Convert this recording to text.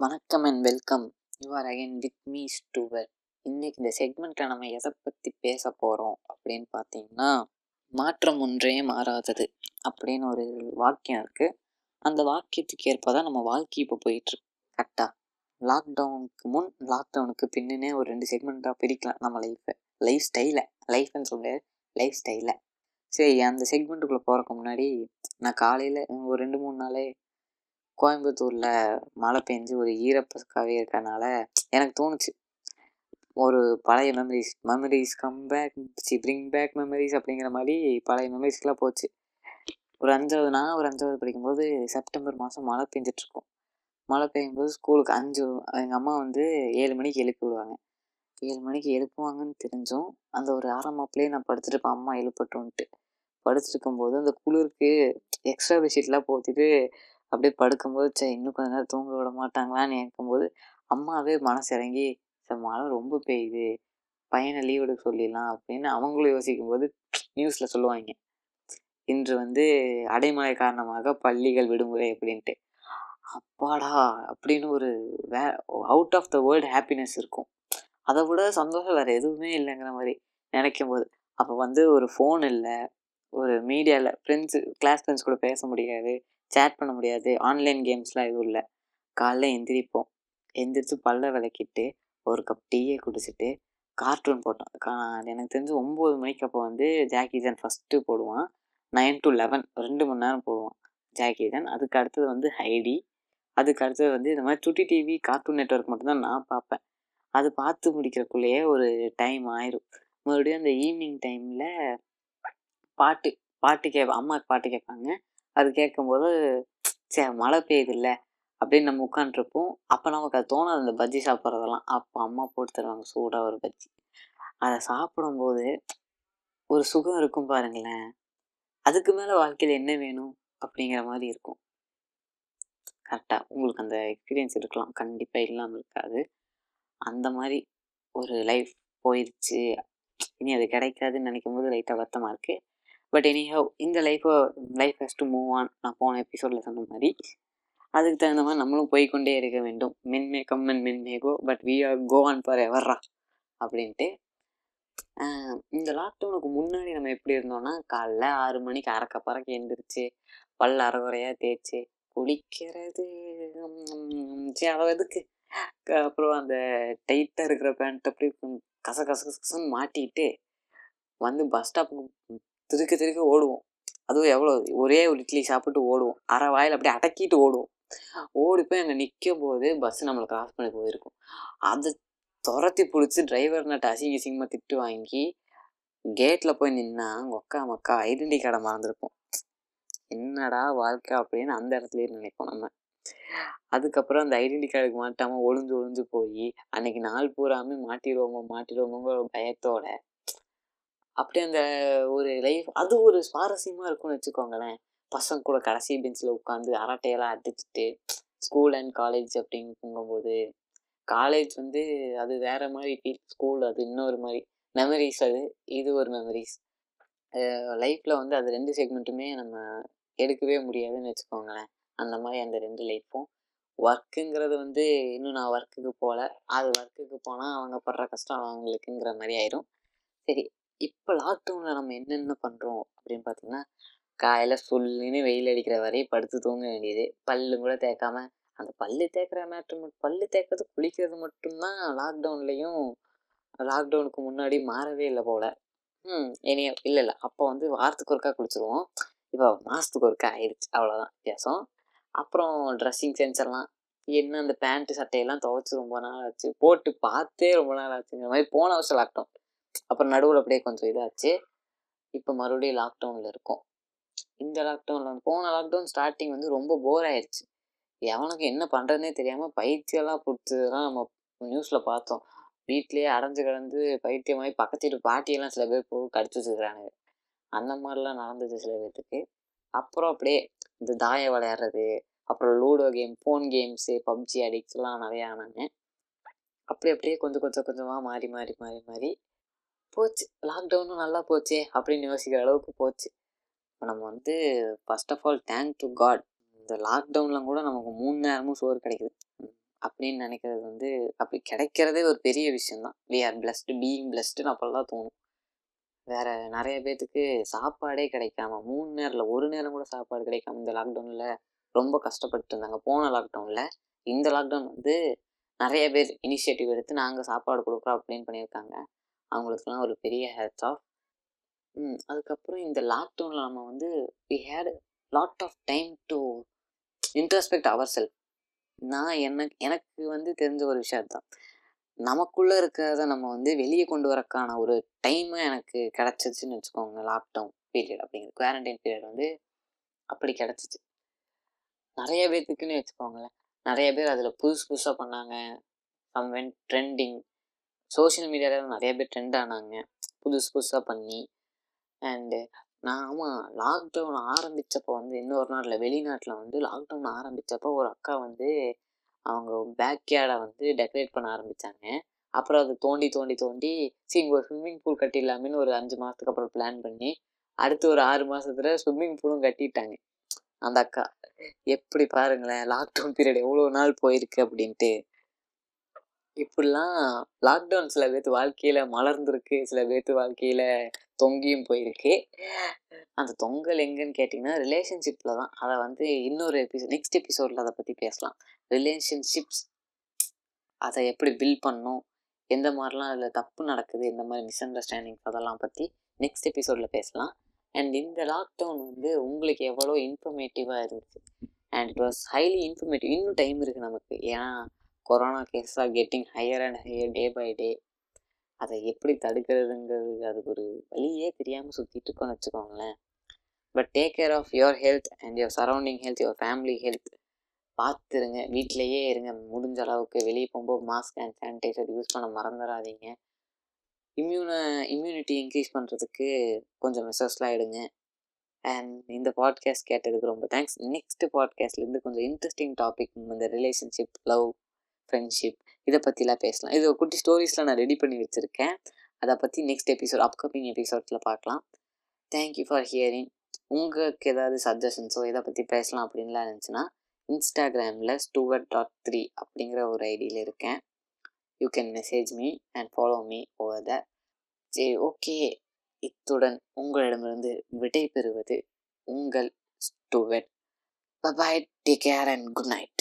வணக்கம் and welcome you are again with me Stuart இன்னைக்கு இந்த செக்மெண்ட்டில் நம்ம எதை பற்றி பேச போகிறோம் அப்படின்னு பார்த்தீங்கன்னா மாற்றம் ஒன்றே மாறாதது அப்படின்னு ஒரு வாக்கியம் இருக்குது அந்த வாக்கியத்துக்கு ஏற்ப தான் நம்ம வாழ்க்கை இப்போ போயிட்டுருக்கு கரெக்டாக லாக்டவுனுக்கு முன் லாக்டவுனுக்கு பின்னே ஒரு ரெண்டு செக்மெண்ட்டாக பிரிக்கலாம் நம்ம லைஃப்பை லைஃப் ஸ்டைலை லைஃப்னு சொல்ல லைஃப் ஸ்டைலை சரி அந்த செக்மெண்ட்டுக்குள்ளே போகிறக்கு முன்னாடி நான் காலையில் ஒரு ரெண்டு மூணு நாளே கோயம்புத்தூரில் மழை பெஞ்சு ஒரு ஈரப்பக்காவே இருக்கனால எனக்கு தோணுச்சு. ஒரு பழைய memories memories come back C bring back memories அப்படிங்கிற மாதிரி பழைய மெமரிஸ்க்கெலாம் போச்சு. ஒரு அஞ்சாவது நான் ஒரு அஞ்சாவது படிக்கும்போது செப்டம்பர் மாதம் மழை பெஞ்சிட்ருக்கும். மழை பெய்யும்போது ஸ்கூலுக்கு அஞ்சு எங்கள் அம்மா வந்து ஏழு மணிக்கு எழுப்பி விடுவாங்க. ஏழு மணிக்கு எழுப்புவாங்கன்னு தெரிஞ்சும் அந்த ஒரு ஆரம்பப்பிலே நான் படுத்துருப்பேன் அம்மா எழுப்பட்டுன்ட்டு. படுத்துருக்கும்போது அந்த குளிருக்கு எக்ஸ்ட்ரா பெட்ஷீட்லாம் போத்திட்டு அப்படியே படுக்கும்போது சே இன்னும் கொஞ்ச நேரம் தூங்க விட மாட்டாங்களான்னு நினைக்கும்போது அம்மாவே மனசு இறங்கி சார் மழை ரொம்ப பெய்யுது. பையனை லீவ் எடுக்க சொல்லிடலாம் அப்படின்னு அவங்களும் யோசிக்கும்போது நியூஸில் சொல்லுவாங்க. இன்று வந்து அடைமழை காரணமாக பள்ளிகள் விடுமுறை அப்படின்ட்டு. அப்பாடா! அப்படின்னு ஒரு way out of the world happiness இருக்கும். அதை விட சந்தோஷம் வேறு எதுவுமே இல்லைங்கிற மாதிரி நினைக்கும் போது அப்போ வந்து ஒரு ஃபோன் இல்லை ஒரு மீடியாவில் ஃப்ரெண்ட்ஸு கிளாஸ் ஃப்ரெண்ட்ஸ் கூட பேச முடியாது. சேட் பண்ண முடியாது. ஆன்லைன் கேம்ஸ்லாம் எதுவும் இல்லை. காலைல எந்திரிப்போம். எந்திரிச்சு பல்ல விளக்கிட்டு ஒரு கப் டீயை குடிச்சிட்டு கார்ட்டூன் போட்டோம். கா எனக்கு தெரிஞ்சு ஒம்பது மணிக்கு அப்போ வந்து ஜாக்கி ஜான் ஃபஸ்ட்டு போடுவான். நைன் டு லெவன் ரெண்டு மணி நேரம் போடுவான் ஜாக்கி ஜான் அதுக்கு அடுத்தது வந்து ஹைடி அதுக்கு அடுத்தது வந்து இந்த மாதிரி சுட்டி டிவி கார்ட்டூன் நெட்ஒர்க் மட்டும்தான் நான் பார்ப்பேன். அது பார்த்து முடிக்கிறக்குள்ளேயே ஒரு டைம் ஆயிரும். மறுபடியும் அந்த ஈவினிங் டைமில் பாட்டு பாட்டு கேட்பேன் அம்மா பாட்டு கேட்பாங்க. அது கேட்கும்போது சே மழை பெய்யுதுல்ல அப்படின்னு நம்ம உட்காந்துருப்போம் அப்போ நமக்கு அது தோணாது அந்த பஜ்ஜி சாப்பிட்றதெல்லாம். அப்போ அம்மா போட்டு தருவாங்க சூடாக ஒரு பஜ்ஜி. அதை சாப்பிடும்போது ஒரு சுகம் இருக்கும் பாருங்களேன். அதுக்கு மேலே வாழ்க்கையில் என்ன வேணும் அப்படிங்கிற மாதிரி இருக்கும். கரெக்டாக உங்களுக்கு அந்த எக்ஸ்பீரியன்ஸ் இருக்கலாம். கண்டிப்பாக இல்லாமல் இருக்காது. அந்த மாதிரி ஒரு லைஃப் போயிடுச்சு இனி அது கிடைக்காதுன்னு நினைக்கும் போது லைட்டாக வருத்தமாக இருக்குது பட் எனிஹவ் இந்த லைஃப்பை life has to move on நான் போன எபிசோடில் சொன்ன மாதிரி அதுக்கு தகுந்த மாதிரி நம்மளும் போய்கொண்டே இருக்க வேண்டும். Men may come and men may go but we are go on forever அப்படின்ட்டு இந்த லாக்டவுனுக்கு முன்னாடி நம்ம எப்படி இருந்தோம்னா காலைல ஆறு மணிக்கு அறக்க பறக்க எழுந்திரிச்சு பல் அரைகுறையாக தேய்ச்சி குளிக்கிறது சரி அவள் எதுக்கு? அப்புறம் அந்த டைட்டாக இருக்கிற பேண்ட் அப்படி கச கச கசன்னு மாட்டிட்டு வந்து பஸ் ஸ்டாப்புக்கு திருக்க திருக்க ஓடுவோம். அதுவும் எவ்வளோ ஒரே ஒரு இட்லி சாப்பிட்டு ஓடுவோம். அரை வாயில் அப்படியே அடக்கிட்டு ஓடுவோம். ஓடி போய் அங்கே நிற்கும் போது பஸ் நம்மளை கிராஸ் பண்ணி போயிருக்கும். அதை துரத்தி பிடிச்சி டிரைவர் நட்டு அசிங்க சிங்கமாக திட்டு வாங்கி கேட்டில் போய் நின்னா ஒக்கா மக்கா ஐடென்டி கார்டை மறந்துருப்போம். என்னடா வாழ்க்கை அப்படின்னு அந்த இடத்துலயே நினைப்போம் நம்ம. அதுக்கப்புறம் அந்த ஐடென்டி கார்டுக்கு மாட்டாமல் ஒளிஞ்சு ஒளிஞ்சு போய் அன்னைக்கு நாள் பூராமே மாட்டிடுவோமோ மாட்டிடுவோமோங்கிற பயத்தோட அப்படியே அந்த ஒரு லைஃப் அது ஒரு சுவாரஸ்யமாக இருக்கும்னு வச்சுக்கோங்களேன். பசங்க கூட கடைசி பெஞ்சில் உட்காந்து அரட்டையெல்லாம் அடிச்சுட்டு ஸ்கூல் அண்ட் காலேஜ் அப்படின்னு காலேஜ் வந்து அது வேற மாதிரி ஃபீல் ஸ்கூல் அது இன்னொரு மாதிரி மெமரிஸ் அது இது ஒரு மெமரிஸ் லைஃப்பில் வந்து அது ரெண்டு செக்மெண்ட்டுமே நம்ம எடுக்கவே முடியாதுன்னு வச்சுக்கோங்களேன். அந்த மாதிரி அந்த ரெண்டு லைஃப்பும் ஒர்க்குங்கிறது வந்து இன்னும் நான் ஒர்க்குக்கு போகல. அது ஒர்க்குக்கு போனால் அவங்க படுற கஷ்டம் அவங்களுக்குங்கிற மாதிரி ஆயிரும். சரி இப்போ லாக்டவுனில் நம்ம என்னென்ன பண்ணுறோம் அப்படின்னு பார்த்தீங்கன்னா காலையில் சொல்லின்னு வெயில் அடிக்கிற வரையும் படுத்து தூங்க வேண்டியது. பல்லு கூட தேய்க்காம அந்த பல்லு தேய்க்கிற மேட்ரு மட்டும் பல்லு தேய்க்கிறது குளிக்கிறது மட்டும்தான் லாக்டவுன்லேயும் லாக்டவுனுக்கு முன்னாடி மாறவே இல்லை போல். ம் இனி இல்லை இல்லை. அப்போ வந்து வாரத்துக்கு ஒருக்கா குளிச்சிருவோம். இப்போ மாதத்துக்கு ஒருக்கா ஆயிடுச்சு அவ்வளோதான் வித்தியாசம். அப்புறம் ட்ரெஸ்ஸிங் சென்ஸ் எல்லாம் என்ன அந்த பேண்ட்டு சட்டையெல்லாம் துவைச்சி ரொம்ப நாள் ஆச்சு போட்டு பார்த்தே ரொம்ப நாள் ஆச்சுங்கிற மாதிரி போன வருஷம் லாக்டவுன் அப்புறம் நடுவில் அப்படியே கொஞ்சம் இதாச்சு. இப்போ மறுபடியும் லாக்டவுனில் இருக்கோம். இந்த லாக்டவுனில் போன லாக்டவுன் ஸ்டார்டிங் வந்து ரொம்ப போர் ஆயிடுச்சு எவனுக்கு என்ன பண்ணுறதுனே தெரியாமல் பைத்தியெல்லாம் கொடுத்ததெல்லாம் நம்ம நியூஸில் பார்த்தோம். வீட்லேயே அடைஞ்சு கிடந்து பைத்தியமாகி பக்கத்து வீட்டு பாட்டியெல்லாம் சில பேர் போய் கடிச்சு வச்சுக்கிறானுங்க. அந்த மாதிரிலாம் நடந்துச்சு சில பேர்த்துக்கு அப்புறம் அப்படியே இந்த தாயம் விளையாடுறது அப்புறம் ludo game phone games PUBG அடிக்ட்ஸ்லாம் நிறையா ஆனாங்க அப்படி அப்படியே கொஞ்சம் கொஞ்சம் கொஞ்சமாக மாறி மாறி மாறி மாறி போச்சு. லாக்டவுனும் நல்லா போச்சே அப்படின்னு யோசிக்கிற அளவுக்கு போச்சு. இப்போ நம்ம வந்து first of all thank to God இந்த லாக்டவுனில் கூட நமக்கு மூணு நேரமும் சோறு கிடைக்குது. அப்படின்னு நினைக்கிறது வந்து அப்படி கிடைக்கிறதே ஒரு பெரிய விஷயந்தான் வி ஆர் பிளஸ்டு பீயிங் பிளஸ்டுன்னு அப்போல்லாம் தோணும். வேற நிறைய பேர்த்துக்கு சாப்பாடே கிடைக்காம மூணு நேரில் ஒரு நேரம் கூட சாப்பாடு கிடைக்காம இந்த லாக்டவுனில் ரொம்ப கஷ்டப்பட்டு இருந்தாங்க. போன லாக்டவுனில் இந்த லாக்டவுன் வந்து நிறைய பேர் இனிஷியேட்டிவ் எடுத்து நாங்கள் சாப்பாடு கொடுக்குறோம் அப்படின்னு பண்ணியிருக்காங்க. அவங்களுக்குலாம் ஒரு பெரிய ஹேட்ஸ் ஆஃப் ம் அதுக்கப்புறம் இந்த லாக்டவுனில் நம்ம வந்து we had lot of time to introspect our self நான் என்ன எனக்கு வந்து தெரிஞ்ச ஒரு விஷயம் தான் நமக்குள்ளே இருக்கிறத நம்ம வந்து வெளியே கொண்டு வரக்கான ஒரு டைமு எனக்கு கிடச்சிச்சின்னு வச்சுக்கோங்க லாக்டவுன் பீரியட் அப்படிங்கிற குவாரண்டைன் பீரியட் வந்து அப்படி கிடச்சிச்சு. நிறைய பேர்த்துக்குன்னு வச்சுக்கோங்களேன். நிறைய பேர் அதில் புதுசு புதுசாக பண்ணாங்க. சம் வென் ட்ரெண்டிங் சோஷியல் மீடியாவில் நிறைய பேர் ட்ரெண்ட் ஆனாங்க. புதுசு புதுசாக பண்ணி. அண்டு நான் ஆமாம் லாக்டவுன் ஆரம்பித்தப்போ வந்து இன்னொரு நாட்டில் வெளிநாட்டில் வந்து லாக்டவுன் ஆரம்பித்தப்போ ஒரு அக்கா வந்து அவங்க பேக்யார்டை வந்து டெக்கரேட் பண்ண ஆரம்பித்தாங்க அப்புறம் அது தோண்டி தோண்டி தோண்டி சரி இங்கே ஒரு ஸ்விம்மிங் பூல் கட்டிடலாமேன்னு ஒரு அஞ்சு மாதத்துக்கு அப்புறம் பிளான் பண்ணி அடுத்து ஒரு ஆறு மாதத்தில் ஸ்விம்மிங் பூலும் கட்டிட்டாங்க. அந்த அக்கா எப்படி பாருங்களேன் லாக்டவுன் பீரியட் எவ்வளோ நாள் போயிருக்கு? அப்படின்ட்டு. இப்படிலாம் லாக்டவுன் சில பேர்த்து வாழ்க்கையில் மலர்ந்துருக்கு. சில பேர்த்து வாழ்க்கையில் தொங்கியும் போயிருக்கு. அந்த தொங்கல் எங்கன்னு கேட்டிங்கன்னா ரிலேஷன்ஷிப்பில் தான். அதை வந்து இன்னொரு எபிசோட் நெக்ஸ்ட் எபிசோடில் அதை பற்றி பேசலாம். ரிலேஷன்ஷிப்ஸ் அதை எப்படி பில்ட் பண்ணும் எந்த மாதிரிலாம் அதில் தப்பு நடக்குது? இந்த மாதிரி மிஸ் அண்டர்ஸ்டாண்டிங் அதெல்லாம் பற்றி நெக்ஸ்ட் எபிசோடில் பேசலாம். அண்ட் இந்த லாக்டவுன் வந்து உங்களுக்கு எவ்வளோ இன்ஃபர்மேட்டிவாக இருந்துச்சு. And it was highly informative இன்னும் டைம் இருக்குது நமக்கு. ஏன்னா corona case are getting higher and higher day by day அதை எப்படி தடுக்கிறதுங்கிறது அதுக்கு ஒரு வழியே தெரியாமல் சுற்றிட்டு இருக்கோன்னு வச்சுக்கோங்களேன். But take care of your health and your surrounding health your family health பார்த்துருங்க. வீட்டிலையே இருங்க. முடிஞ்ச அளவுக்கு வெளியே போகும்போது மாஸ்க் அண்ட் சானிடைசர் யூஸ் பண்ண மறந்துடாதீங்க இம்யூனை இம்யூனிட்டி இன்க்ரீஸ் பண்ணுறதுக்கு கொஞ்சம் மெசர்ஸ்லாம் எடுங்க. அண்ட் இந்த பாட்காஸ்ட் கேட்டதுக்கு ரொம்ப தேங்க்ஸ் நெக்ஸ்ட் பாட்காஸ்ட்லேருந்து கொஞ்சம் இன்ட்ரெஸ்டிங் டாபிக் இந்த ரிலேஷன்ஷிப் லவ் ஃப்ரெண்ட்ஷிப் இதை பற்றிலாம் பேசலாம். இது குட்டி ஸ்டோரிஸ்லாம் நான் ரெடி பண்ணி வச்சுருக்கேன். அதை பற்றி நெக்ஸ்ட் எபிசோட் அப்கமிங் எபிசோட்ஸில் பார்க்கலாம் தேங்க்யூ ஃபார் ஹியரிங் உங்களுக்கு ஏதாவது சஜஷன்ஸோ இதை பற்றி பேசலாம் அப்படின்லாம் இருந்துச்சுன்னா இன்ஸ்டாகிராமில் ஸ்டூவர்ட் டாட் த்ரீ அப்படிங்கிற ஒரு ஐடியில் இருக்கேன். You can message me and follow me over the சரி ஓகே இத்துடன் உங்களிடமிருந்து விடை பெறுவது உங்கள் Stuart bye bye take care and good night